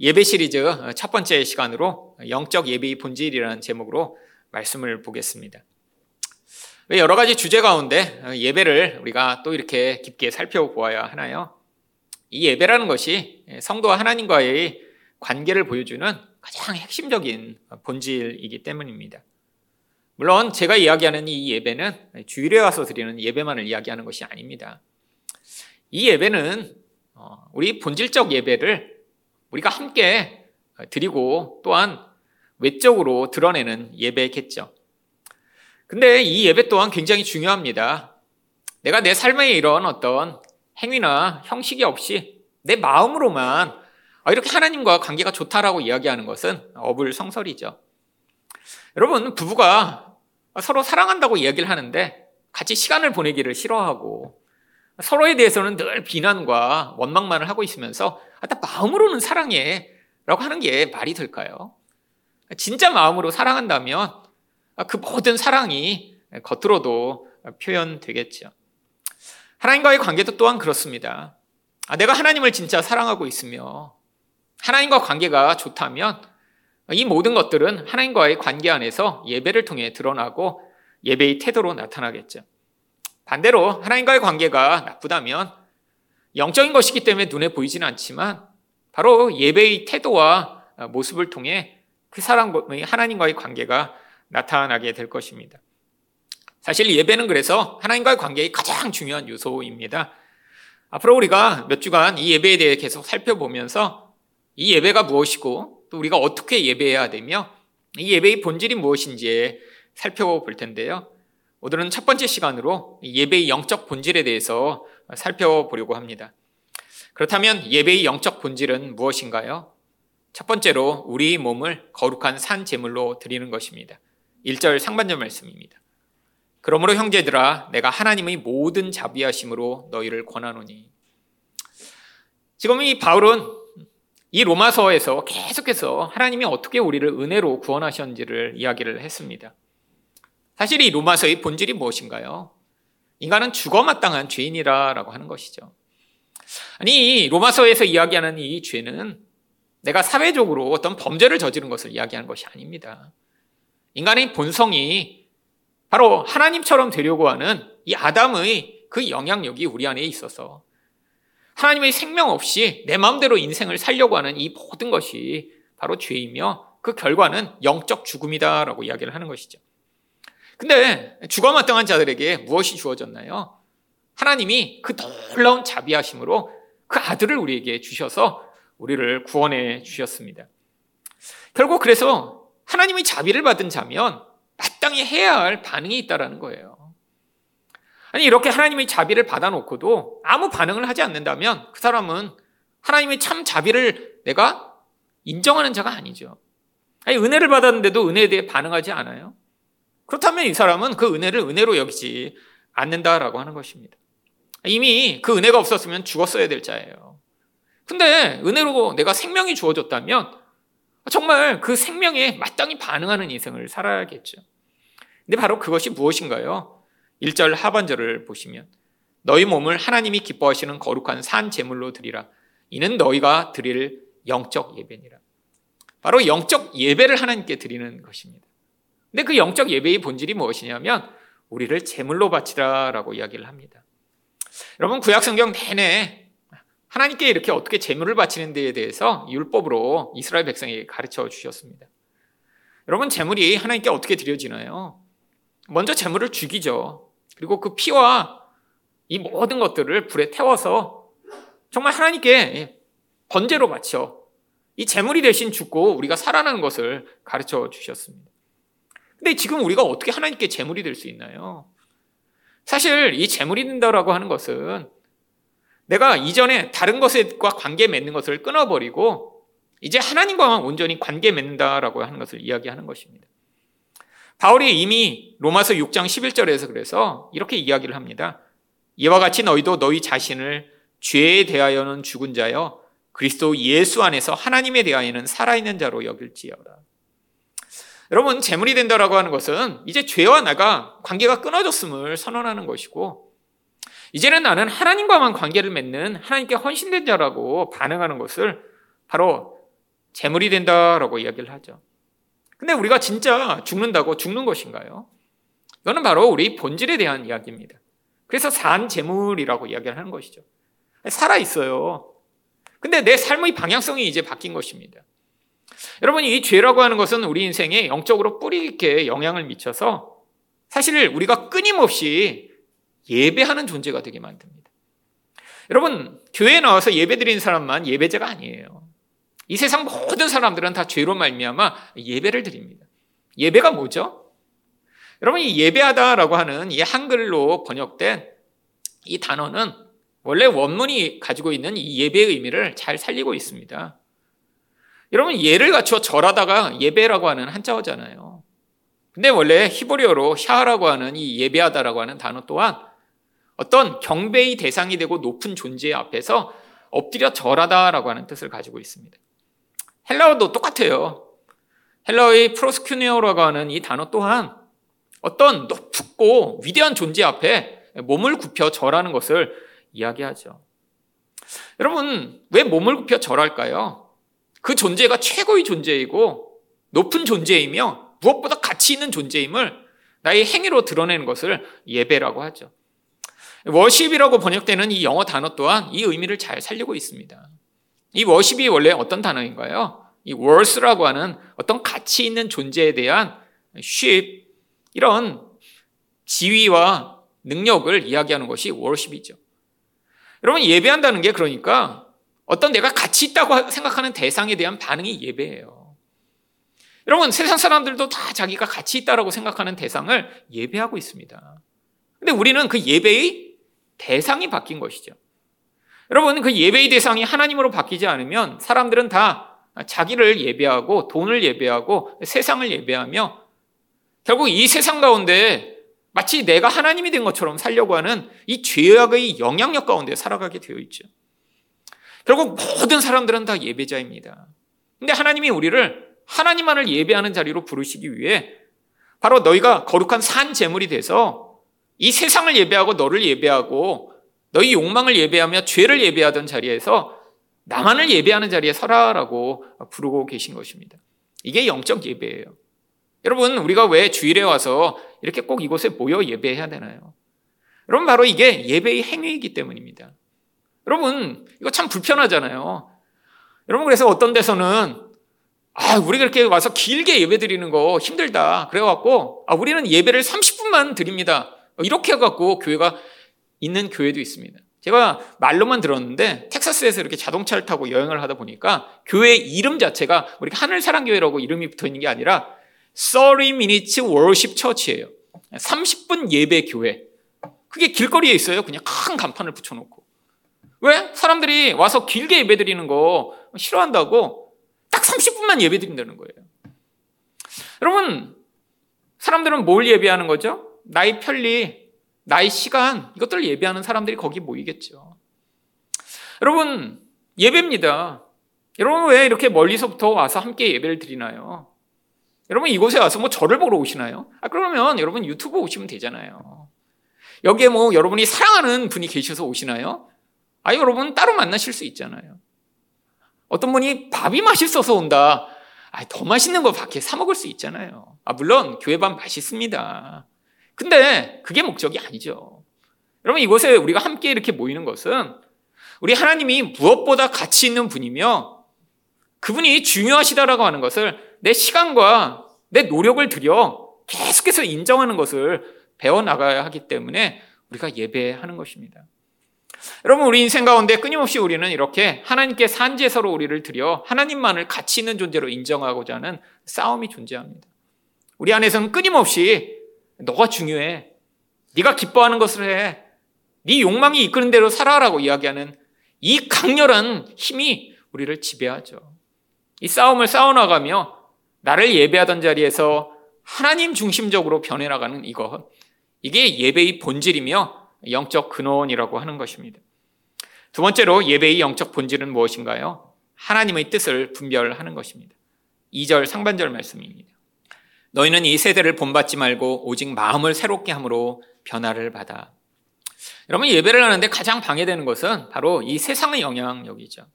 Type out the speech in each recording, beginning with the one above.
예배 시리즈 첫 번째 시간으로 영적 예배의 본질이라는 제목으로 말씀을 보겠습니다. 여러 가지 주제 가운데 예배를 우리가 또 이렇게 깊게 살펴보아야 하나요? 이 예배라는 것이 성도와 하나님과의 관계를 보여주는 가장 핵심적인 본질이기 때문입니다. 물론 제가 이야기하는 이 예배는 주일에 와서 드리는 예배만을 이야기하는 것이 아닙니다. 이 예배는 어, 우리 본질적 예배를 우리가 함께 드리고 또한 외적으로 드러내는 예배겠죠. 근데 이 예배 또한 굉장히 중요합니다. 내가 내 삶에 이런 어떤 행위나 형식이 없이 내 마음으로만 아, 이렇게 하나님과 관계가 좋다라고 이야기하는 것은 어불성설이죠. 여러분, 부부가 서로 사랑한다고 이야기를 하는데 같이 시간을 보내기를 싫어하고 서로에 대해서는 늘 비난과 원망만을 하고 있으면서 아, 나 마음으로는 사랑해 라고 하는 게 말이 될까요? 진짜 마음으로 사랑한다면 아, 그 모든 사랑이 겉으로도 표현되겠죠. 하나님과의 관계도 또한 그렇습니다. 아, 내가 하나님을 진짜 사랑하고 있으며 하나님과 관계가 좋다면 이 모든 것들은 하나님과의 관계 안에서 예배를 통해 드러나고 예배의 태도로 나타나겠죠. 반대로 하나님과의 관계가 나쁘다면 영적인 것이기 때문에 눈에 보이지는 않지만 바로 예배의 태도와 모습을 통해 그 사람의 하나님과의 관계가 나타나게 될 것입니다. 사실 예배는 그래서 하나님과의 관계의 가장 중요한 요소입니다. 앞으로 우리가 몇 주간 이 예배에 대해 계속 살펴보면서 이 예배가 무엇이고 또 우리가 어떻게 예배해야 되며 이 예배의 본질이 무엇인지 살펴볼 텐데요. 오늘은 첫 번째 시간으로 예배의 영적 본질에 대해서 살펴보려고 합니다. 그렇다면 예배의 영적 본질은 무엇인가요? 첫 번째로 우리 몸을 거룩한 산 제물로 드리는 것입니다. 1절 상반절 말씀입니다. 그러므로 형제들아 내가 하나님의 모든 자비하심으로 너희를 권하노니 지금 이 바울은 이 로마서에서 계속해서 하나님이 어떻게 우리를 은혜로 구원하셨는지를 이야기를 했습니다. 사실 이 로마서의 본질이 무엇인가요? 인간은 죽어 마땅한 죄인이라라고 하는 것이죠. 아니, 로마서에서 이야기하는 이 죄는 내가 사회적으로 어떤 범죄를 저지른 것을 이야기하는 것이 아닙니다. 인간의 본성이 바로 하나님처럼 되려고 하는 이 아담의 그 영향력이 우리 안에 있어서 하나님의 생명 없이 내 마음대로 인생을 살려고 하는 이 모든 것이 바로 죄이며 그 결과는 영적 죽음이다라고 이야기를 하는 것이죠. 근데 죽어 마땅한 자들에게 무엇이 주어졌나요? 하나님이 그 놀라운 자비하심으로 그 아들을 우리에게 주셔서 우리를 구원해 주셨습니다. 결국 그래서 하나님의 자비를 받은 자면 마땅히 해야 할 반응이 있다라는 거예요. 아니 이렇게 하나님의 자비를 받아놓고도 아무 반응을 하지 않는다면 그 사람은 하나님의 참 자비를 내가 인정하는 자가 아니죠. 아니 은혜를 받았는데도 은혜에 대해 반응하지 않아요. 그렇다면 이 사람은 그 은혜를 은혜로 여기지 않는다라고 하는 것입니다. 이미 그 은혜가 없었으면 죽었어야 될 자예요. 근데 은혜로 내가 생명이 주어졌다면 정말 그 생명에 마땅히 반응하는 인생을 살아야겠죠. 근데 바로 그것이 무엇인가요? 1절 하반절을 보시면 너희 몸을 하나님이 기뻐하시는 거룩한 산 제물로 드리라. 이는 너희가 드릴 영적 예배니라. 바로 영적 예배를 하나님께 드리는 것입니다. 근데 그 영적 예배의 본질이 무엇이냐면 우리를 제물로 바치라라고 이야기를 합니다. 여러분 구약 성경 내내 하나님께 이렇게 어떻게 제물을 바치는 데에 대해서 율법으로 이스라엘 백성에게 가르쳐 주셨습니다. 여러분 제물이 하나님께 어떻게 드려지나요? 먼저 제물을 죽이죠. 그리고 그 피와 이 모든 것들을 불에 태워서 정말 하나님께 번제로 바쳐 이 제물이 대신 죽고 우리가 살아나는 것을 가르쳐 주셨습니다. 근데 지금 우리가 어떻게 하나님께 재물이 될 수 있나요? 사실 이 재물이 된다라고 하는 것은 내가 이전에 다른 것과 관계 맺는 것을 끊어버리고 이제 하나님과만 온전히 관계 맺는다라고 하는 것을 이야기하는 것입니다. 바울이 이미 로마서 6장 11절에서 그래서 이렇게 이야기를 합니다. 이와 같이 너희도 너희 자신을 죄에 대하여는 죽은 자여 그리스도 예수 안에서 하나님에 대하여는 살아있는 자로 여길지어라. 여러분, 재물이 된다라고 하는 것은 이제 죄와 나가 관계가 끊어졌음을 선언하는 것이고, 이제는 나는 하나님과만 관계를 맺는 하나님께 헌신된 자라고 반응하는 것을 바로 재물이 된다라고 이야기를 하죠. 근데 우리가 진짜 죽는다고 죽는 것인가요? 이거는 바로 우리 본질에 대한 이야기입니다. 그래서 산 재물이라고 이야기를 하는 것이죠. 살아 있어요. 근데 내 삶의 방향성이 이제 바뀐 것입니다. 여러분, 이 죄라고 하는 것은 우리 인생에 영적으로 뿌리 있게 영향을 미쳐서 사실 우리가 끊임없이 예배하는 존재가 되게 만듭니다. 여러분, 교회에 나와서 예배 드리는 사람만 예배자가 아니에요. 이 세상 모든 사람들은 다 죄로 말미암아 예배를 드립니다. 예배가 뭐죠? 여러분 이 예배하다라고 하는 이 한글로 번역된 이 단어는 원래 원문이 가지고 있는 이 예배의 의미를 잘 살리고 있습니다. 여러분 예를 갖추어 절하다가 예배라고 하는 한자어잖아요. 근데 원래 히브리어로 샤라고 하는 이 예배하다라고 하는 단어 또한 어떤 경배의 대상이 되고 높은 존재 앞에서 엎드려 절하다라고 하는 뜻을 가지고 있습니다. 헬라어도 똑같아요. 헬라어의 프로스큐네어라고 하는 이 단어 또한 어떤 높고 위대한 존재 앞에 몸을 굽혀 절하는 것을 이야기하죠. 여러분, 왜 몸을 굽혀 절할까요? 그 존재가 최고의 존재이고 높은 존재이며 무엇보다 가치 있는 존재임을 나의 행위로 드러내는 것을 예배라고 하죠. 워십이라고 번역되는 이 영어 단어 또한 이 의미를 잘 살리고 있습니다. 이 워십이 원래 어떤 단어인가요? 이 월스라고 하는 어떤 가치 있는 존재에 대한 쉽 이런 지위와 능력을 이야기하는 것이 월십이죠. 여러분 예배한다는 게 그러니까 어떤 내가 가치 있다고 생각하는 대상에 대한 반응이 예배예요. 여러분 세상 사람들도 다 자기가 가치 있다라고 생각하는 대상을 예배하고 있습니다. 근데 우리는 그 예배의 대상이 바뀐 것이죠. 여러분, 그 예배의 대상이 하나님으로 바뀌지 않으면 사람들은 다 자기를 예배하고 돈을 예배하고 세상을 예배하며 결국 이 세상 가운데 마치 내가 하나님이 된 것처럼 살려고 하는 이 죄악의 영향력 가운데 살아가게 되어 있죠. 결국 모든 사람들은 다 예배자입니다. 근데 하나님이 우리를 하나님만을 예배하는 자리로 부르시기 위해 바로 너희가 거룩한 산 제물이 돼서 이 세상을 예배하고 너를 예배하고 너희 욕망을 예배하며 죄를 예배하던 자리에서 나만을 예배하는 자리에 서라라고 부르고 계신 것입니다. 이게 영적 예배예요. 여러분, 우리가 왜 주일에 와서 이렇게 꼭 이곳에 모여 예배해야 되나요? 여러분, 바로 이게 예배의 행위이기 때문입니다. 여러분, 이거 참 불편하잖아요. 여러분, 그래서 어떤 데서는 아, 우리가 이렇게 와서 길게 예배 드리는 거 힘들다. 그래갖고, 아, 우리는 예배를 30분만 드립니다. 이렇게 해갖고 교회가 있는 교회도 있습니다. 제가 말로만 들었는데 텍사스에서 이렇게 자동차를 타고 여행을 하다 보니까 교회 이름 자체가 우리 하늘사랑교회라고 이름이 붙어 있는 게 아니라 30 minutes worship church예요. 30분 예배 교회. 그게 길거리에 있어요. 그냥 큰 간판을 붙여놓고. 왜? 사람들이 와서 길게 예배 드리는 거 싫어한다고 딱 30분만 예배 드린다는 거예요. 여러분, 사람들은 뭘 예배하는 거죠? 나의 편리, 나의 시간, 이것들을 예배하는 사람들이 거기 모이겠죠. 여러분, 예배입니다. 여러분, 왜 이렇게 멀리서부터 와서 함께 예배를 드리나요? 여러분, 이곳에 와서 뭐 저를 보러 오시나요? 아, 그러면 여러분 유튜브 오시면 되잖아요. 여기에 뭐 여러분이 사랑하는 분이 계셔서 오시나요? 아, 여러분 따로 만나실 수 있잖아요. 어떤 분이 밥이 맛있어서 온다. 아, 더 맛있는 거 밖에 사 먹을 수 있잖아요. 아, 물론 교회 밥 맛있습니다. 근데 그게 목적이 아니죠. 여러분 이곳에 우리가 함께 이렇게 모이는 것은 우리 하나님이 무엇보다 가치 있는 분이며 그분이 중요하시다라고 하는 것을 내 시간과 내 노력을 들여 계속해서 인정하는 것을 배워나가야 하기 때문에 우리가 예배하는 것입니다. 여러분, 우리 인생 가운데 끊임없이 우리는 이렇게 하나님께 산제서로 우리를 드려 하나님만을 가치 있는 존재로 인정하고자 하는 싸움이 존재합니다. 우리 안에서는 끊임없이 너가 중요해. 네가 기뻐하는 것을 해. 네 욕망이 이끄는 대로 살아라고 이야기하는 이 강렬한 힘이 우리를 지배하죠. 이 싸움을 싸워나가며 나를 예배하던 자리에서 하나님 중심적으로 변해나가는 이것. 이게 예배의 본질이며 영적 근원이라고 하는 것입니다. 두 번째로 예배의 영적 본질은 무엇인가요? 하나님의 뜻을 분별하는 것입니다. 2절 상반절 말씀입니다. 너희는 이 세대를 본받지 말고 오직 마음을 새롭게 함으로 변화를 받아. 여러분 예배를 하는데 가장 방해되는 것은 바로 이 세상의 영향력이죠.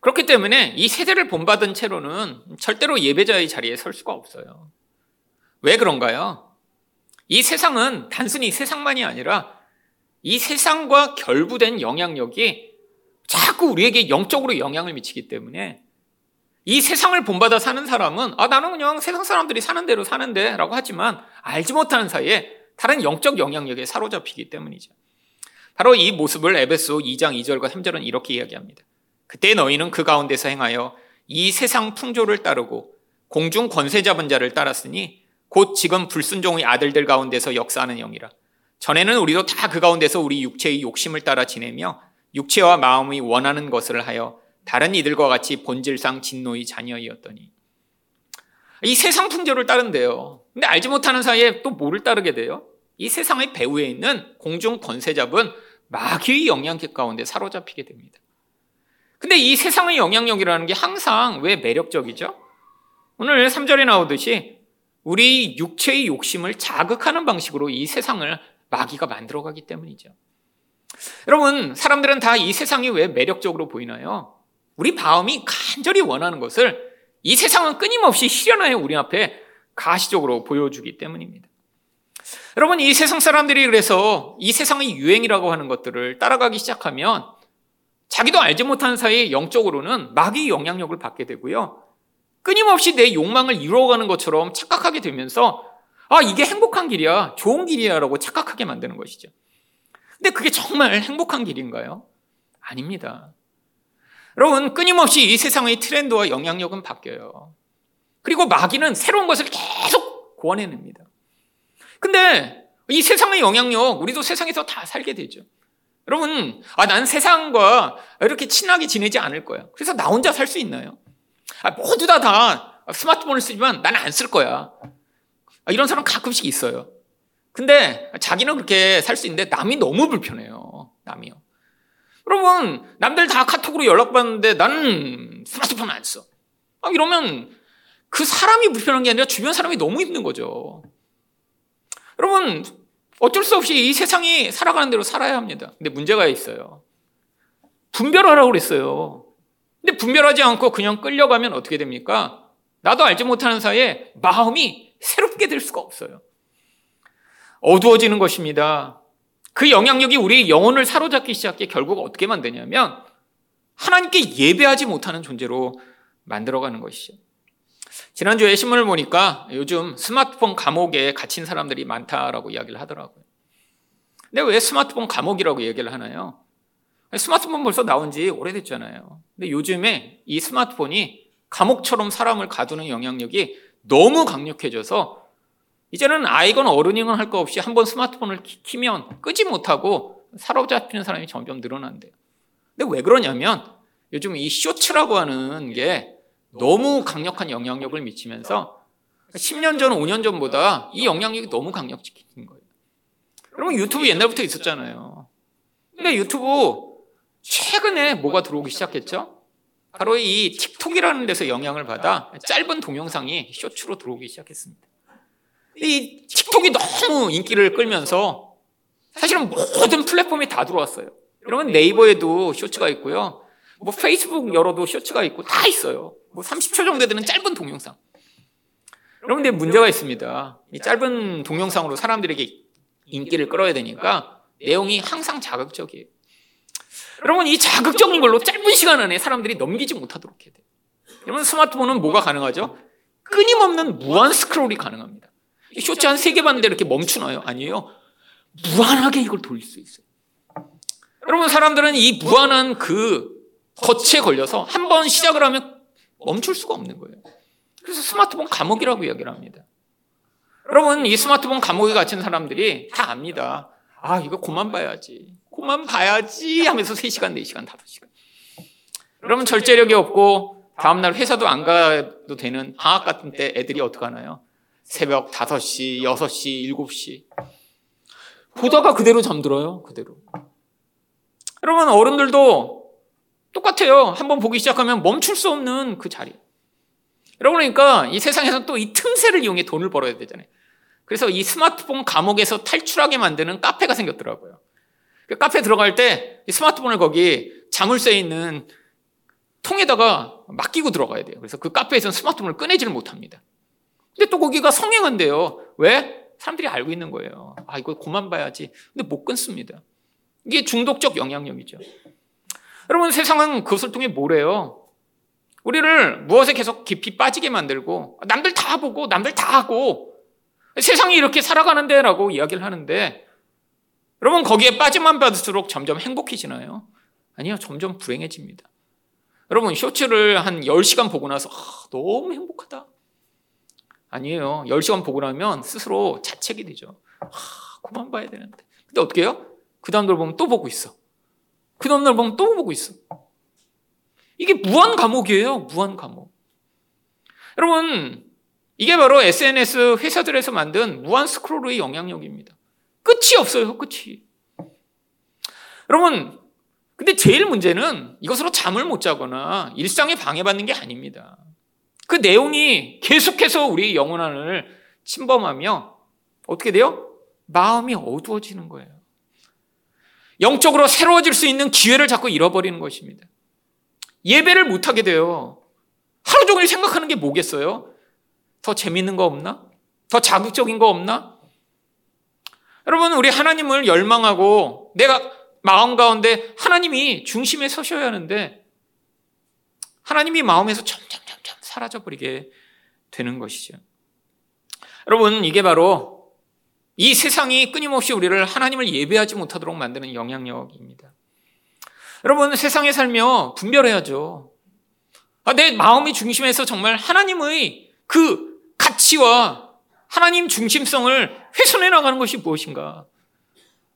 그렇기 때문에 이 세대를 본받은 채로는 절대로 예배자의 자리에 설 수가 없어요. 왜 그런가요? 이 세상은 단순히 세상만이 아니라 이 세상과 결부된 영향력이 자꾸 우리에게 영적으로 영향을 미치기 때문에 이 세상을 본받아 사는 사람은 아 나는 그냥 세상 사람들이 사는 대로 사는데라고 하지만 알지 못하는 사이에 다른 영적 영향력에 사로잡히기 때문이죠. 바로 이 모습을 에베소 2장 2절과 3절은 이렇게 이야기합니다. 그때 너희는 그 가운데서 행하여 이 세상 풍조를 따르고 공중 권세 잡은 자를 따랐으니 곧 지금 불순종의 아들들 가운데서 역사하는 영이라. 전에는 우리도 다 그 가운데서 우리 육체의 욕심을 따라 지내며 육체와 마음이 원하는 것을 하여 다른 이들과 같이 본질상 진노의 자녀이었더니 이 세상 풍조를 따른대요. 근데 알지 못하는 사이에 또 뭐를 따르게 돼요? 이 세상의 배후에 있는 공중 권세 잡은 마귀의 영향력 가운데 사로잡히게 됩니다. 근데 이 세상의 영향력이라는 게 항상 왜 매력적이죠? 오늘 3절에 나오듯이 우리 육체의 욕심을 자극하는 방식으로 이 세상을 마귀가 만들어가기 때문이죠. 여러분, 사람들은 다 이 세상이 왜 매력적으로 보이나요? 우리 마음이 간절히 원하는 것을 이 세상은 끊임없이 실현하여 우리 앞에 가시적으로 보여주기 때문입니다. 여러분, 이 세상 사람들이 그래서 이 세상의 유행이라고 하는 것들을 따라가기 시작하면 자기도 알지 못하는 사이에 영적으로는 마귀 영향력을 받게 되고요. 끊임없이 내 욕망을 이루어가는 것처럼 착각하게 되면서 아, 이게 행복한 길이야. 좋은 길이야라고 착각하게 만드는 것이죠. 근데 그게 정말 행복한 길인가요? 아닙니다. 여러분, 끊임없이 이 세상의 트렌드와 영향력은 바뀌어요. 그리고 마귀는 새로운 것을 계속 구원해냅니다. 근데 이 세상의 영향력, 우리도 세상에서 다 살게 되죠. 여러분, 아, 난 세상과 이렇게 친하게 지내지 않을 거야. 그래서 나 혼자 살 수 있나요? 아, 모두 다, 다 스마트폰을 쓰지만 나는 안쓸 거야. 아, 이런 사람 가끔씩 있어요. 근데 자기는 그렇게 살 수 있는데 남이 너무 불편해요. 남이요. 여러분, 남들 다 카톡으로 연락받는데 나는 스마트폰 안 써. 아, 이러면 그 사람이 불편한 게 아니라 주변 사람이 너무 힘든 거죠. 여러분, 어쩔 수 없이 이 세상이 살아가는 대로 살아야 합니다. 근데 문제가 있어요. 분별하라고 그랬어요. 근데 분별하지 않고 그냥 끌려가면 어떻게 됩니까? 나도 알지 못하는 사이에 마음이 새롭게 될 수가 없어요. 어두워지는 것입니다. 그 영향력이 우리 영혼을 사로잡기 시작해 결국 어떻게 만드냐면 하나님께 예배하지 못하는 존재로 만들어가는 것이죠. 지난주에 신문을 보니까 요즘 스마트폰 감옥에 갇힌 사람들이 많다라고 이야기를 하더라고요. 근데 왜 스마트폰 감옥이라고 얘기를 하나요? 스마트폰 벌써 나온 지 오래됐잖아요. 근데 요즘에 이 스마트폰이 감옥처럼 사람을 가두는 영향력이 너무 강력해져서 이제는 아이건 어른이건 할 거 없이 한번 스마트폰을 키면 끄지 못하고 사로잡히는 사람이 점점 늘어난대요. 근데 왜 그러냐면 요즘 이 쇼츠라고 하는 게 너무 강력한 영향력을 미치면서 10년 전, 5년 전보다 이 영향력이 너무 강력해진 거예요. 여러분 유튜브 옛날부터 있었잖아요. 근데 유튜브 최근에 뭐가 들어오기 시작했죠? 바로 이 틱톡이라는 데서 영향을 받아 짧은 동영상이 쇼츠로 들어오기 시작했습니다. 이 틱톡이 너무 인기를 끌면서 사실은 모든 플랫폼이 다 들어왔어요. 여러분 네이버에도 쇼츠가 있고요. 뭐 페이스북 열어도 쇼츠가 있고 다 있어요. 뭐 30초 정도 되는 짧은 동영상. 여러분 근데 문제가 있습니다. 이 짧은 동영상으로 사람들에게 인기를 끌어야 되니까 내용이 항상 자극적이에요. 여러분 이 자극적인 걸로 짧은 시간 안에 사람들이 넘기지 못하도록 해야 돼요. 여러분 스마트폰은 뭐가 가능하죠? 끊임없는 무한 스크롤이 가능합니다. 쇼츠 한 세 개 봤는데 이렇게 멈추나요? 아니에요. 무한하게 이걸 돌릴 수 있어요. 여러분 사람들은 이 무한한 그 덫에 걸려서 한 번 시작을 하면 멈출 수가 없는 거예요. 그래서 스마트폰 감옥이라고 이야기를 합니다. 여러분 이 스마트폰 감옥에 갇힌 사람들이 다 압니다. 아 이거 그만 봐야지. 그만 봐야지 하면서 3시간, 4시간, 5시간. 여러분 절제력이 없고 다음날 회사도 안 가도 되는 방학 같은 때 애들이 어떡 하나요? 새벽 5시, 6시, 7시. 보다가 그대로 잠들어요. 그대로. 여러분, 어른들도 똑같아요. 한번 보기 시작하면 멈출 수 없는 그 자리. 여러분, 그러니까 이 세상에서 또 이 틈새를 이용해 돈을 벌어야 되잖아요. 그래서 이 스마트폰 감옥에서 탈출하게 만드는 카페가 생겼더라고요. 그 카페 들어갈 때 스마트폰을 거기 자물쇠 있는 통에다가 맡기고 들어가야 돼요. 그래서 그 카페에서는 스마트폰을 꺼내지를 못합니다. 근데 또 거기가 성행한데요. 왜? 사람들이 알고 있는 거예요. 아, 이거 고만 봐야지. 근데 못 끊습니다. 이게 중독적 영향력이죠. 여러분, 세상은 그것을 통해 뭐래요? 우리를 무엇에 계속 깊이 빠지게 만들고, 남들 다 보고, 남들 다 하고, 세상이 이렇게 살아가는데 라고 이야기를 하는데, 여러분, 거기에 빠지만 받을수록 점점 행복해지나요? 아니요, 점점 불행해집니다. 여러분, 쇼츠를 한 10시간 보고 나서, 아, 너무 행복하다. 아니에요. 10시간 보고 나면 스스로 자책이 되죠. 아, 그만 봐야 되는데. 근데 어떻게 해요? 그 다음 날 보면 또 보고 있어. 그 다음 날 보면 또 보고 있어. 이게 무한 감옥이에요. 무한 감옥. 여러분, 이게 바로 SNS 회사들에서 만든 무한 스크롤의 영향력입니다. 끝이 없어요. 끝이. 여러분, 근데 제일 문제는 이것으로 잠을 못 자거나 일상에 방해받는 게 아닙니다. 그 내용이 계속해서 우리 영혼 안을 침범하며 어떻게 돼요? 마음이 어두워지는 거예요. 영적으로 새로워질 수 있는 기회를 자꾸 잃어버리는 것입니다. 예배를 못하게 돼요. 하루 종일 생각하는 게 뭐겠어요? 더 재밌는 거 없나? 더 자극적인 거 없나? 여러분, 우리 하나님을 열망하고 내가 마음 가운데 하나님이 중심에 서셔야 하는데 하나님이 마음에서 점점 사라져 버리게 되는 것이죠. 여러분, 이게 바로 이 세상이 끊임없이 우리를 하나님을 예배하지 못하도록 만드는 영향력입니다. 여러분, 세상에 살며 분별해야죠. 아, 내 마음의 중심에서 정말 하나님의 그 가치와 하나님 중심성을 훼손해 나가는 것이 무엇인가?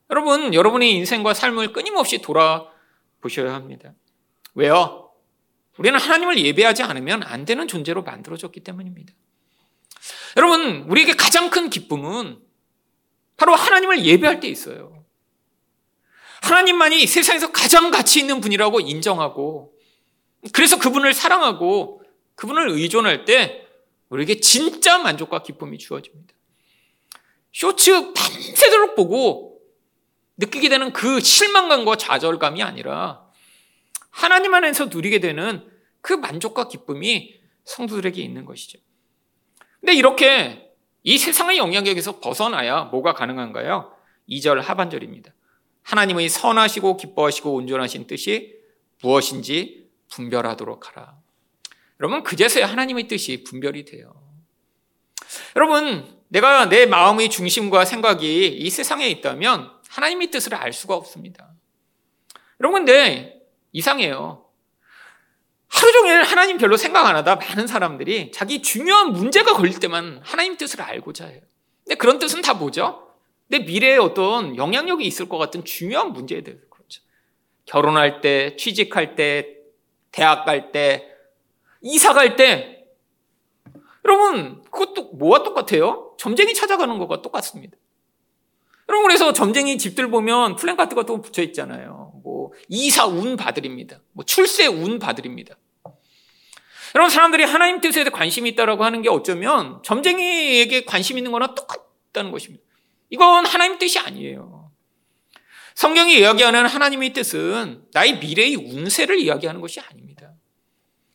여러분, 여러분의 인생과 삶을 끊임없이 돌아보셔야 합니다. 왜요? 우리는 하나님을 예배하지 않으면 안 되는 존재로 만들어졌기 때문입니다. 여러분, 우리에게 가장 큰 기쁨은 바로 하나님을 예배할 때 있어요. 하나님만이 세상에서 가장 가치 있는 분이라고 인정하고, 그래서 그분을 사랑하고, 그분을 의존할 때 우리에게 진짜 만족과 기쁨이 주어집니다. 쇼츠 밤새도록 보고 느끼게 되는 그 실망감과 좌절감이 아니라 하나님 안에서 누리게 되는 그 만족과 기쁨이 성도들에게 있는 것이죠. 근데 이렇게 이 세상의 영향력에서 벗어나야 뭐가 가능한가요? 2절 하반절입니다. 하나님의 선하시고 기뻐하시고 온전하신 뜻이 무엇인지 분별하도록 하라. 여러분, 그제서야 하나님의 뜻이 분별이 돼요. 여러분, 내가 내 마음의 중심과 생각이 이 세상에 있다면 하나님의 뜻을 알 수가 없습니다. 여러분, 근데 이상해요. 하루 종일 하나님 별로 생각 안 하다 많은 사람들이 자기 중요한 문제가 걸릴 때만 하나님 뜻을 알고자 해요. 근데 그런 뜻은 다 뭐죠? 내 미래에 어떤 영향력이 있을 것 같은 중요한 문제에 그렇죠. 결혼할 때, 취직할 때, 대학 갈 때, 이사 갈 때, 여러분, 그것도 뭐와 똑같아요? 점쟁이 찾아가는 것과 똑같습니다. 여러분, 그래서 점쟁이 집들 보면 플랜 카드 같은 거 붙여 있잖아요. 뭐, 이사 운 받으립니다. 뭐, 출세 운 받으립니다. 여러분, 사람들이 하나님 뜻에 관심이 있다라고 하는 게 어쩌면 점쟁이에게 관심 있는 거나 똑같다는 것입니다. 이건 하나님 뜻이 아니에요. 성경이 이야기하는 하나님의 뜻은 나의 미래의 운세를 이야기하는 것이 아닙니다.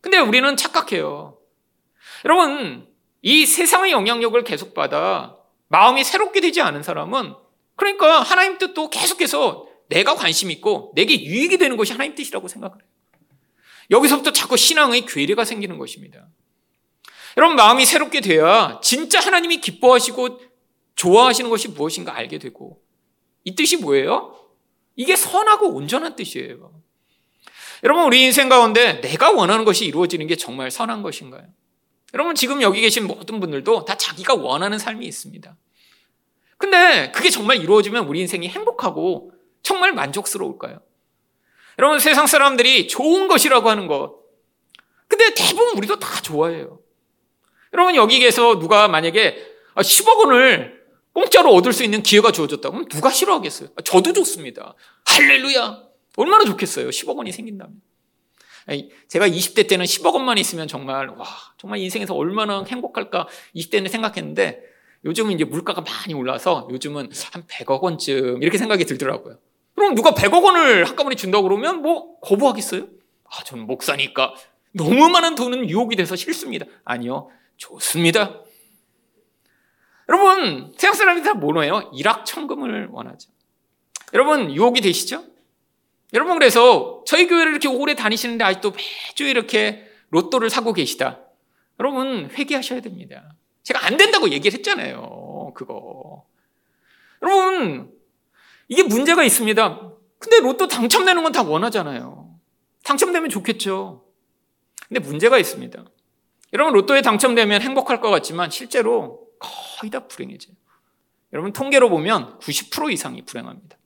근데 우리는 착각해요. 여러분, 이 세상의 영향력을 계속 받아 마음이 새롭게 되지 않은 사람은 그러니까 하나님 뜻도 계속해서 내가 관심 있고 내게 유익이 되는 것이 하나님 뜻이라고 생각을 해요. 여기서부터 자꾸 신앙의 괴리가 생기는 것입니다. 여러분 마음이 새롭게 돼야 진짜 하나님이 기뻐하시고 좋아하시는 것이 무엇인가 알게 되고 이 뜻이 뭐예요? 이게 선하고 온전한 뜻이에요. 여러분 우리 인생 가운데 내가 원하는 것이 이루어지는 게 정말 선한 것인가요? 여러분 지금 여기 계신 모든 분들도 다 자기가 원하는 삶이 있습니다. 근데 그게 정말 이루어지면 우리 인생이 행복하고 정말 만족스러울까요? 여러분 세상 사람들이 좋은 것이라고 하는 것. 근데 대부분 우리도 다 좋아해요. 여러분 여기에서 누가 만약에 10억 원을 공짜로 얻을 수 있는 기회가 주어졌다 그럼 누가 싫어하겠어요? 저도 좋습니다. 할렐루야. 얼마나 좋겠어요. 10억 원이 생긴다면. 제가 20대 때는 10억 원만 있으면 정말 와 정말 인생에서 얼마나 행복할까 20대는 생각했는데 요즘은 이제 물가가 많이 올라서 요즘은 한 100억 원쯤 이렇게 생각이 들더라고요. 그럼 누가 100억 원을 한꺼번에 준다고 그러면 뭐 거부하겠어요? 아, 저는 목사니까 너무 많은 돈은 유혹이 돼서 싫습니다. 아니요. 좋습니다. 여러분, 세상 사람들이 다 뭐예요? 일확천금을 원하죠. 여러분, 유혹이 되시죠? 여러분, 그래서 저희 교회를 이렇게 오래 다니시는데 아직도 매주 이렇게 로또를 사고 계시다. 여러분, 회개하셔야 됩니다. 제가 안 된다고 얘기를 했잖아요. 그거. 여러분, 이게 문제가 있습니다. 근데 로또 당첨되는 건 다 원하잖아요. 당첨되면 좋겠죠. 근데 문제가 있습니다. 여러분, 로또에 당첨되면 행복할 것 같지만 실제로 거의 다 불행해져요. 여러분, 통계로 보면 90% 이상이 불행합니다.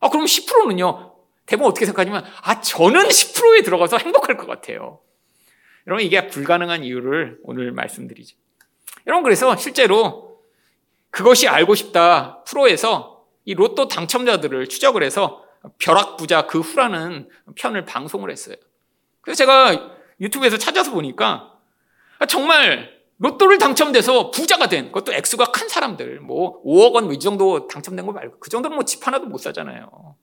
아, 그럼 10%는요? 대부분 어떻게 생각하냐면, 아, 저는 10%에 들어가서 행복할 것 같아요. 여러분, 이게 불가능한 이유를 오늘 말씀드리죠. 여러분, 그래서 실제로 그것이 알고 싶다 프로에서 이 로또 당첨자들을 추적을 해서 벼락부자 그 후라는 편을 방송을 했어요. 그래서 제가 유튜브에서 찾아서 보니까 정말 로또를 당첨돼서 부자가 된 그것도 액수가 큰 사람들 뭐 5억 원 이 정도 당첨된 거 말고 그 정도는 뭐 집 하나도 못 사잖아요.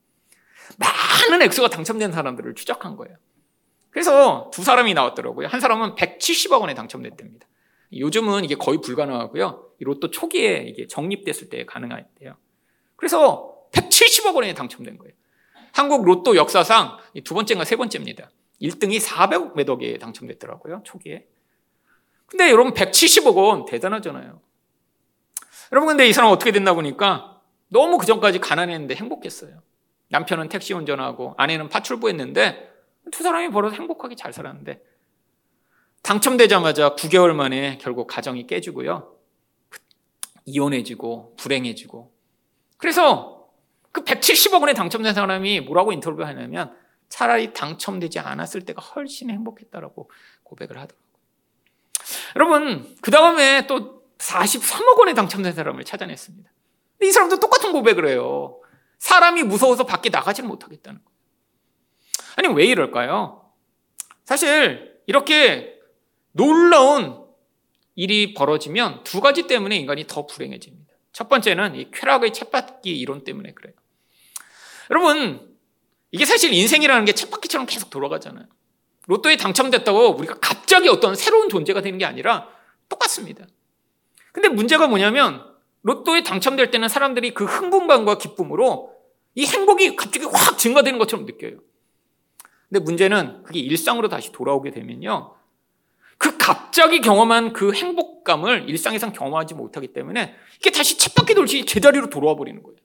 많은 액수가 당첨된 사람들을 추적한 거예요. 그래서 두 사람이 나왔더라고요. 한 사람은 170억 원에 당첨됐답니다. 요즘은 이게 거의 불가능하고요. 로또 초기에 이게 적립됐을 때 가능했대요. 그래서 170억 원에 당첨된 거예요. 한국 로또 역사상 두 번째인가 세 번째입니다. 1등이 400억 몇 억에 당첨됐더라고요. 초기에. 근데 여러분 170억 원 대단하잖아요. 여러분 근데 이 사람 어떻게 됐나 보니까 너무 그 전까지 가난했는데 행복했어요. 남편은 택시 운전하고 아내는 파출부했는데 두 사람이 벌어서 행복하게 잘 살았는데 당첨되자마자 9개월 만에 결국 가정이 깨지고요. 이혼해지고 불행해지고 그래서 그 170억 원에 당첨된 사람이 뭐라고 인터뷰하냐면 차라리 당첨되지 않았을 때가 훨씬 행복했다라고 고백을 하더라고요. 여러분, 그 다음에 또 43억 원에 당첨된 사람을 찾아냈습니다. 이 사람도 똑같은 고백을 해요. 사람이 무서워서 밖에 나가지 못하겠다는 거예요. 아니, 왜 이럴까요? 사실, 이렇게 놀라운 일이 벌어지면 두 가지 때문에 인간이 더 불행해집니다. 첫 번째는 이 쾌락의 쳇바퀴 이론 때문에 그래요. 여러분, 이게 사실 인생이라는 게 쳇바퀴처럼 계속 돌아가잖아요. 로또에 당첨됐다고 우리가 갑자기 어떤 새로운 존재가 되는 게 아니라 똑같습니다. 근데 문제가 뭐냐면 로또에 당첨될 때는 사람들이 그 흥분감과 기쁨으로 이 행복이 갑자기 확 증가되는 것처럼 느껴요. 근데 문제는 그게 일상으로 다시 돌아오게 되면요. 그 갑자기 경험한 그 행복감을 일상에선 경험하지 못하기 때문에 이게 다시 쳇바퀴 돌듯이 제자리로 돌아와 버리는 거예요.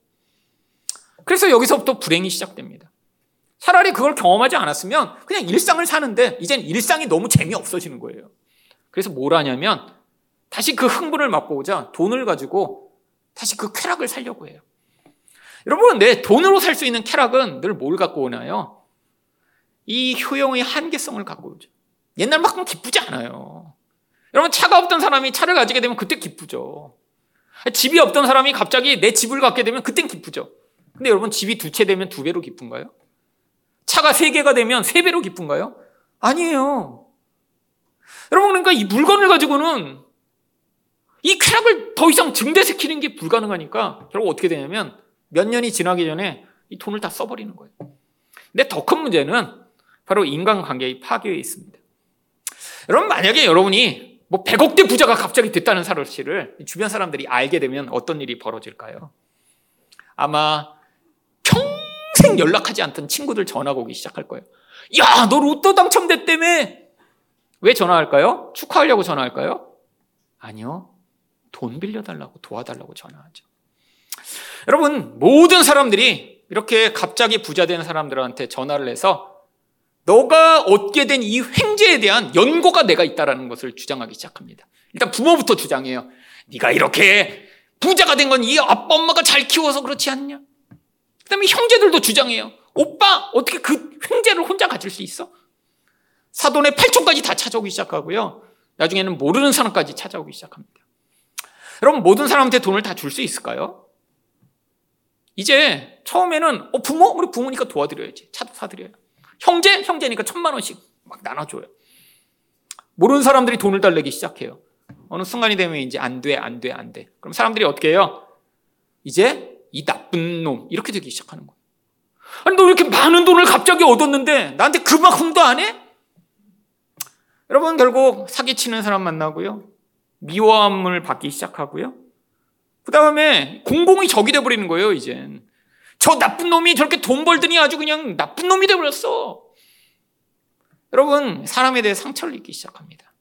그래서 여기서부터 불행이 시작됩니다. 차라리 그걸 경험하지 않았으면 그냥 일상을 사는데 이젠 일상이 너무 재미없어지는 거예요. 그래서 뭘 하냐면 다시 그 흥분을 맛보고자 돈을 가지고 다시 그 쾌락을 살려고 해요. 여러분, 내 돈으로 살 수 있는 쾌락은 늘 뭘 갖고 오나요? 이 효용의 한계성을 갖고 오죠. 옛날만큼 기쁘지 않아요. 여러분, 차가 없던 사람이 차를 가지게 되면 그때 기쁘죠. 집이 없던 사람이 갑자기 내 집을 갖게 되면 그땐 기쁘죠. 근데 여러분, 집이 두 채 되면 두 배로 기쁜가요? 차가 세 개가 되면 세 배로 기쁜가요? 아니에요. 여러분, 그러니까 이 물건을 가지고는 이 쾌락을 더 이상 증대시키는 게 불가능하니까 결국 어떻게 되냐면 몇 년이 지나기 전에 이 돈을 다 써버리는 거예요. 근데 더 큰 문제는 바로 인간관계의 파괴에 있습니다. 여러분, 만약에 여러분이 뭐 100억대 부자가 갑자기 됐다는 사실을 주변 사람들이 알게 되면 어떤 일이 벌어질까요? 아마 평생 연락하지 않던 친구들 전화가 오기 시작할 거예요. 야, 너 로또 당첨됐다며! 왜 전화할까요? 축하하려고 전화할까요? 아니요. 돈 빌려달라고 도와달라고 전화하죠. 여러분, 모든 사람들이 이렇게 갑자기 부자 된 사람들한테 전화를 해서 너가 얻게 된 이 횡재에 대한 연고가 내가 있다라는 것을 주장하기 시작합니다. 일단 부모부터 주장해요. 네가 이렇게 부자가 된 건 이 아빠 엄마가 잘 키워서 그렇지 않냐? 그다음에 형제들도 주장해요. 오빠 어떻게 그 횡재를 혼자 가질 수 있어? 사돈의 팔촌까지 다 찾아오기 시작하고요. 나중에는 모르는 사람까지 찾아오기 시작합니다. 여러분 모든 사람한테 돈을 다 줄 수 있을까요? 이제 처음에는 어, 부모 우리 부모니까 도와드려야지 차도 사드려요. 형제 형제니까 천만 원씩 막 나눠줘요. 모르는 사람들이 돈을 달래기 시작해요. 어느 순간이 되면 이제 안 돼, 안 돼, 안 돼. 그럼 사람들이 어떻게 해요? 이제 이 나쁜 놈 이렇게 되기 시작하는 거예요. 아니, 너 이렇게 많은 돈을 갑자기 얻었는데 나한테 그만큼도 안 해? 여러분, 결국 사기치는 사람 만나고요. 미워함을 받기 시작하고요. 그 다음에 공공이 적이 돼버리는 거예요, 이젠. 저 나쁜 놈이 저렇게 돈 벌더니 아주 그냥 나쁜 놈이 돼버렸어. 여러분, 사람에 대해 상처를 입기 시작합니다.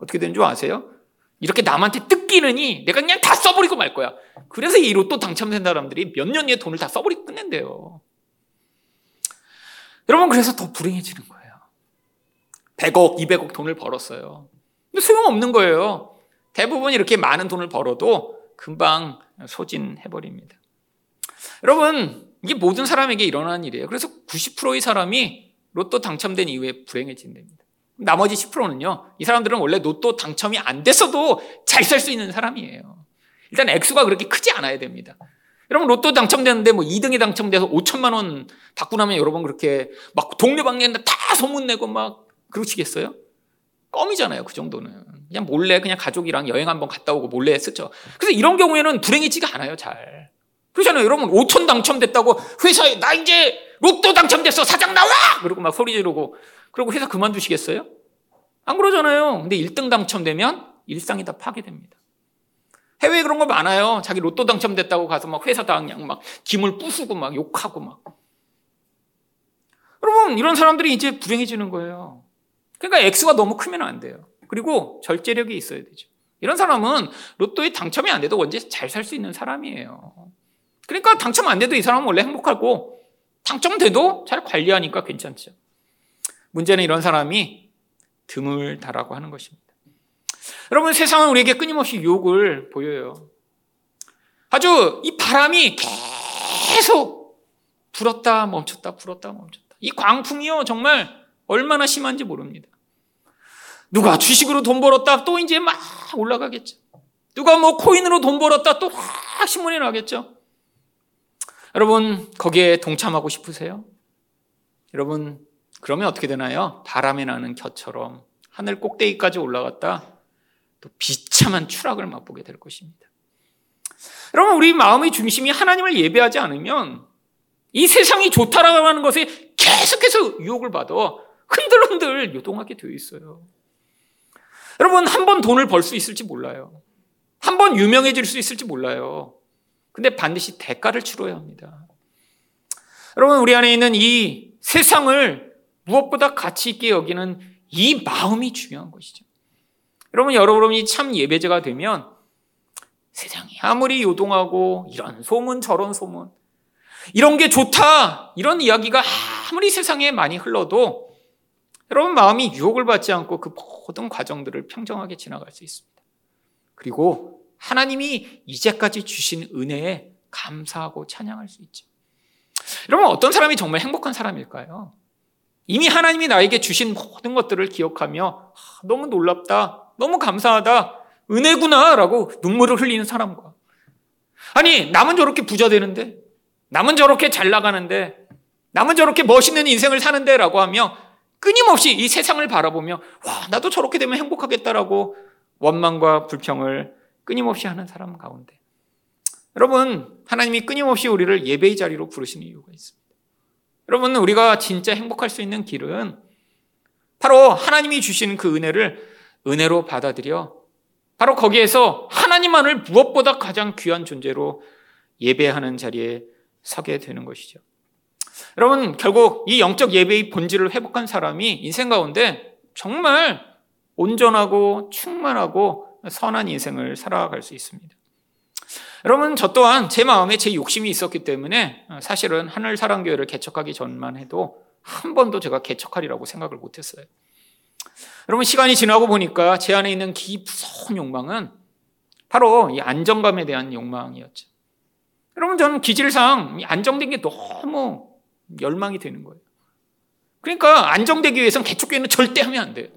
어떻게 되는 줄 아세요? 이렇게 남한테 뜯기느니 내가 그냥 다 써버리고 말 거야. 그래서 이 로또 당첨된 사람들이 몇년 뒤에 돈을 다 써버리고 끝낸대요. 여러분, 그래서 더 불행해지는 거예요. 100억, 200억 돈을 벌었어요. 근데 소용없는 거예요. 대부분 이렇게 많은 돈을 벌어도 금방 소진해 버립니다. 여러분, 이게 모든 사람에게 일어나는 일이에요. 그래서 90%의 사람이 로또 당첨된 이후에 불행해진답니다. 나머지 10%는요, 이 사람들은 원래 로또 당첨이 안 됐어도 잘 살 수 있는 사람이에요. 일단 액수가 그렇게 크지 않아야 됩니다. 여러분, 로또 당첨됐는데 뭐 2등이 당첨돼서 5천만 원 받고 나면 여러분 그렇게 막 동네방네인데 다 소문내고 막 그러시겠어요? 껌이잖아요, 그 정도는. 그냥 몰래 그냥 가족이랑 여행 한번 갔다 오고 몰래 쓰죠. 그래서 이런 경우에는 불행해지가 않아요, 잘. 그러잖아요. 여러분, 5천 당첨됐다고 회사에 나 이제 로또 당첨됐어, 사장 나와! 그러고 막 소리 지르고 그리고 회사 그만두시겠어요? 안 그러잖아요. 근데 1등 당첨되면 일상이 다 파괴됩니다. 해외에 그런 거 많아요. 자기 로또 당첨됐다고 가서 막 회사 다 그냥 막 김을 부수고 막 욕하고 막. 여러분, 이런 사람들이 이제 불행해지는 거예요. 그러니까 액수가 너무 크면 안 돼요. 그리고 절제력이 있어야 되죠. 이런 사람은 로또에 당첨이 안 돼도 언제 잘 살 수 있는 사람이에요. 그러니까 당첨 안 돼도 이 사람은 원래 행복하고 당첨돼도 잘 관리하니까 괜찮죠. 문제는 이런 사람이 드물다라고 하는 것입니다. 여러분 세상은 우리에게 끊임없이 유혹을 보여요. 아주 이 바람이 계속 불었다 멈췄다 불었다 멈췄다. 이 광풍이요 정말 얼마나 심한지 모릅니다. 누가 주식으로 돈 벌었다 또 이제 막 올라가겠죠. 누가 뭐 코인으로 돈 벌었다 또 확 신문이 나겠죠. 여러분 거기에 동참하고 싶으세요? 여러분 그러면 어떻게 되나요? 바람에 나는 겨처럼 하늘 꼭대기까지 올라갔다 또 비참한 추락을 맛보게 될 것입니다. 여러분 우리 마음의 중심이 하나님을 예배하지 않으면 이 세상이 좋다라고 하는 것에 계속해서 유혹을 받아 흔들흔들 요동하게 되어 있어요. 여러분 한 번 돈을 벌 수 있을지 몰라요. 한 번 유명해질 수 있을지 몰라요. 근데 반드시 대가를 치러야 합니다. 여러분 우리 안에 있는 이 세상을 무엇보다 가치 있게 여기는 이 마음이 중요한 것이죠. 여러분 여러분이 참 예배자가 되면 세상이 아무리 요동하고 이런 소문 저런 소문 이런 게 좋다 이런 이야기가 아무리 세상에 많이 흘러도 여러분 마음이 유혹을 받지 않고 그 모든 과정들을 평정하게 지나갈 수 있습니다. 그리고 하나님이 이제까지 주신 은혜에 감사하고 찬양할 수 있죠. 여러분 어떤 사람이 정말 행복한 사람일까요? 이미 하나님이 나에게 주신 모든 것들을 기억하며 너무 놀랍다, 너무 감사하다, 은혜구나라고 눈물을 흘리는 사람과 아니 남은 저렇게 부자 되는데 남은 저렇게 잘 나가는데 남은 저렇게 멋있는 인생을 사는데라고 하며 끊임없이 이 세상을 바라보며 와 나도 저렇게 되면 행복하겠다라고 원망과 불평을 끊임없이 하는 사람 가운데 여러분 하나님이 끊임없이 우리를 예배의 자리로 부르시는 이유가 있습니다. 여러분 우리가 진짜 행복할 수 있는 길은 바로 하나님이 주시는 그 은혜를 은혜로 받아들여 바로 거기에서 하나님만을 무엇보다 가장 귀한 존재로 예배하는 자리에 서게 되는 것이죠. 여러분, 결국 이 영적 예배의 본질을 회복한 사람이 인생 가운데 정말 온전하고 충만하고 선한 인생을 살아갈 수 있습니다. 여러분, 저 또한 제 마음에 제 욕심이 있었기 때문에 사실은 하늘사랑교회를 개척하기 전만 해도 한 번도 제가 개척하리라고 생각을 못 했어요. 여러분, 시간이 지나고 보니까 제 안에 있는 깊은 욕망은 바로 이 안정감에 대한 욕망이었죠. 여러분, 저는 기질상 안정된 게 너무 열망이 되는 거예요. 그러니까 안정되기 위해서는 개척교회는 절대 하면 안 돼요.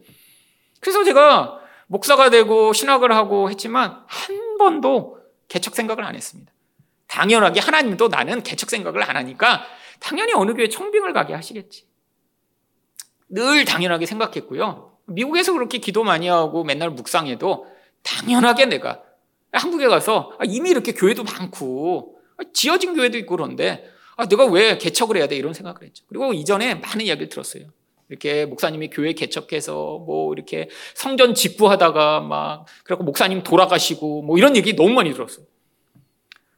그래서 제가 목사가 되고 신학을 하고 했지만 한 번도 개척 생각을 안 했습니다. 당연하게 하나님도 나는 개척 생각을 안 하니까 당연히 어느 교회 청빙을 가게 하시겠지. 늘 당연하게 생각했고요. 미국에서 그렇게 기도 많이 하고 맨날 묵상해도 당연하게 내가 한국에 가서 아, 이미 이렇게 교회도 많고 지어진 교회도 있고 그런데 아, 내가 왜 개척을 해야 돼? 이런 생각을 했죠. 그리고 이전에 많은 이야기를 들었어요. 이렇게 목사님이 교회 개척해서 뭐 이렇게 성전 직부하다가 막 그래갖고 목사님 돌아가시고 뭐 이런 얘기 너무 많이 들었어요.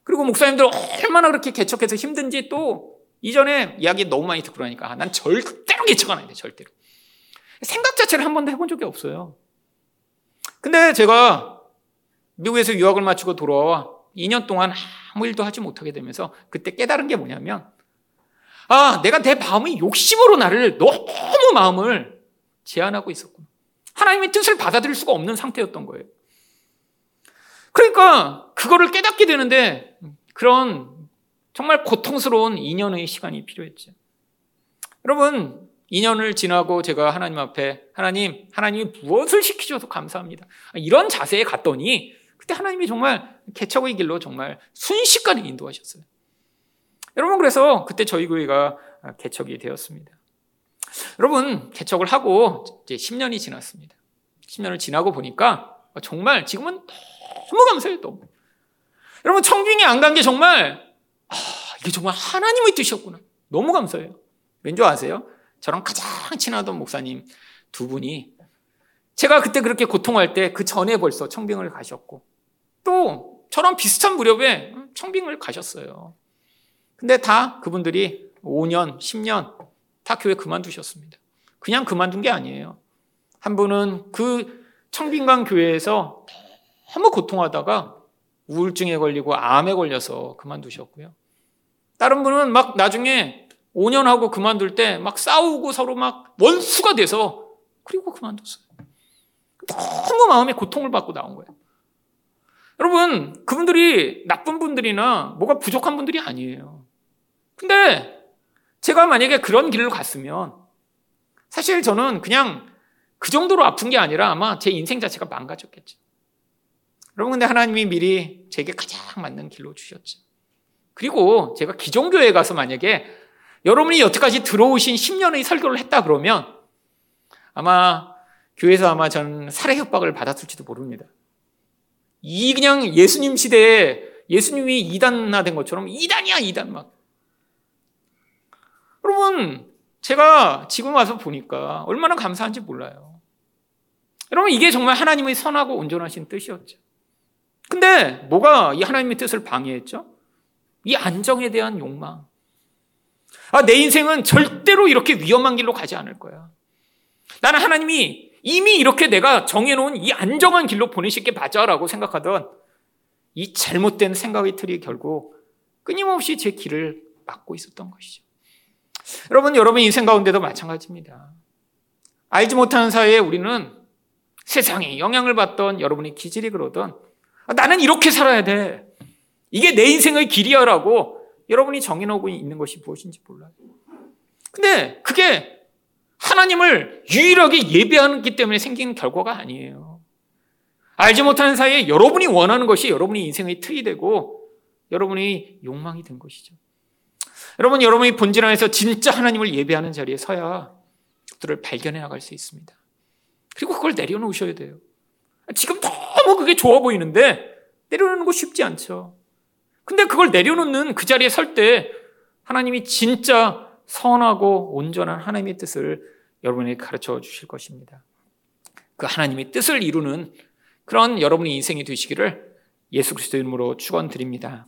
그리고 목사님들 얼마나 그렇게 개척해서 힘든지 또 이전에 이야기 너무 많이 듣고 그러니까 난 절대로 개척 안 해, 절대로. 생각 자체를 한 번도 해본 적이 없어요. 근데 제가 미국에서 유학을 마치고 돌아와 2년 동안 아무 일도 하지 못하게 되면서 그때 깨달은 게 뭐냐면 아, 내가 내 마음의 욕심으로 나를 너무 마음을 제한하고 있었구나. 하나님의 뜻을 받아들일 수가 없는 상태였던 거예요. 그러니까 그거를 깨닫게 되는데 그런 정말 고통스러운 2년의 시간이 필요했죠. 여러분, 2년을 지나고 제가 하나님 앞에 하나님, 하나님이 무엇을 시키셔서 감사합니다. 이런 자세에 갔더니 그때 하나님이 정말 개척의 길로 정말 순식간에 인도하셨어요. 여러분 그래서 그때 저희 교회가 개척이 되었습니다. 여러분 개척을 하고 이제 10년이 지났습니다. 10년을 지나고 보니까 정말 지금은 너무 감사해요. 너무. 여러분 청빙이 안 간 게 정말 아, 이게 정말 하나님의 뜻이었구나. 너무 감사해요. 왠지 아세요? 저랑 가장 친하던 목사님 두 분이 제가 그때 그렇게 고통할 때 그 전에 벌써 청빙을 가셨고 또 저랑 비슷한 무렵에 청빙을 가셨어요. 근데 다 그분들이 5년, 10년 다 교회 그만두셨습니다. 그냥 그만둔 게 아니에요. 한 분은 그 청빈강 교회에서 너무 고통하다가 우울증에 걸리고 암에 걸려서 그만두셨고요. 다른 분은 막 나중에 5년 하고 그만둘 때 막 싸우고 서로 막 원수가 돼서 그리고 그만뒀어요. 너무 마음에 고통을 받고 나온 거예요. 여러분, 그분들이 나쁜 분들이나 뭐가 부족한 분들이 아니에요. 근데 제가 만약에 그런 길을 갔으면 사실 저는 그냥 그 정도로 아픈 게 아니라 아마 제 인생 자체가 망가졌겠죠. 여러분, 근데 하나님이 미리 제게 가장 맞는 길로 주셨죠. 그리고 제가 기종교회에 가서 만약에 여러분이 여태까지 들어오신 10년의 설교를 했다 그러면 아마 교회에서 아마 저는 살해 협박을 받았을지도 모릅니다. 이 그냥 예수님 시대에 예수님이 이단화된 것처럼 이단이야 이단 막 여러분, 제가 지금 와서 보니까 얼마나 감사한지 몰라요. 여러분, 이게 정말 하나님의 선하고 온전하신 뜻이었죠. 근데 뭐가 이 하나님의 뜻을 방해했죠? 이 안정에 대한 욕망. 아, 내 인생은 절대로 이렇게 위험한 길로 가지 않을 거야. 나는 하나님이 이미 이렇게 내가 정해놓은 이 안정한 길로 보내실 게 맞아라고 생각하던 이 잘못된 생각의 틀이 결국 끊임없이 제 길을 막고 있었던 것이죠. 여러분, 여러분 인생 가운데도 마찬가지입니다. 알지 못하는 사이에 우리는 세상에 영향을 받던 여러분이 기질이 그러던 아, 나는 이렇게 살아야 돼. 이게 내 인생의 길이야라고 여러분이 정해놓고 있는 것이 무엇인지 몰라요. 근데 그게 하나님을 유일하게 예배하기 때문에 생긴 결과가 아니에요. 알지 못하는 사이에 여러분이 원하는 것이 여러분의 인생의 틀이 되고 여러분의 욕망이 된 것이죠. 여러분, 여러분이 본질 안에서 진짜 하나님을 예배하는 자리에 서야 그들을 발견해 나갈 수 있습니다. 그리고 그걸 내려놓으셔야 돼요. 지금 너무 그게 좋아 보이는데 내려놓는 거 쉽지 않죠. 근데 그걸 내려놓는 그 자리에 설 때 하나님이 진짜 선하고 온전한 하나님의 뜻을 여러분에게 가르쳐 주실 것입니다. 그 하나님의 뜻을 이루는 그런 여러분의 인생이 되시기를 예수 그리스도 이름으로 축원드립니다.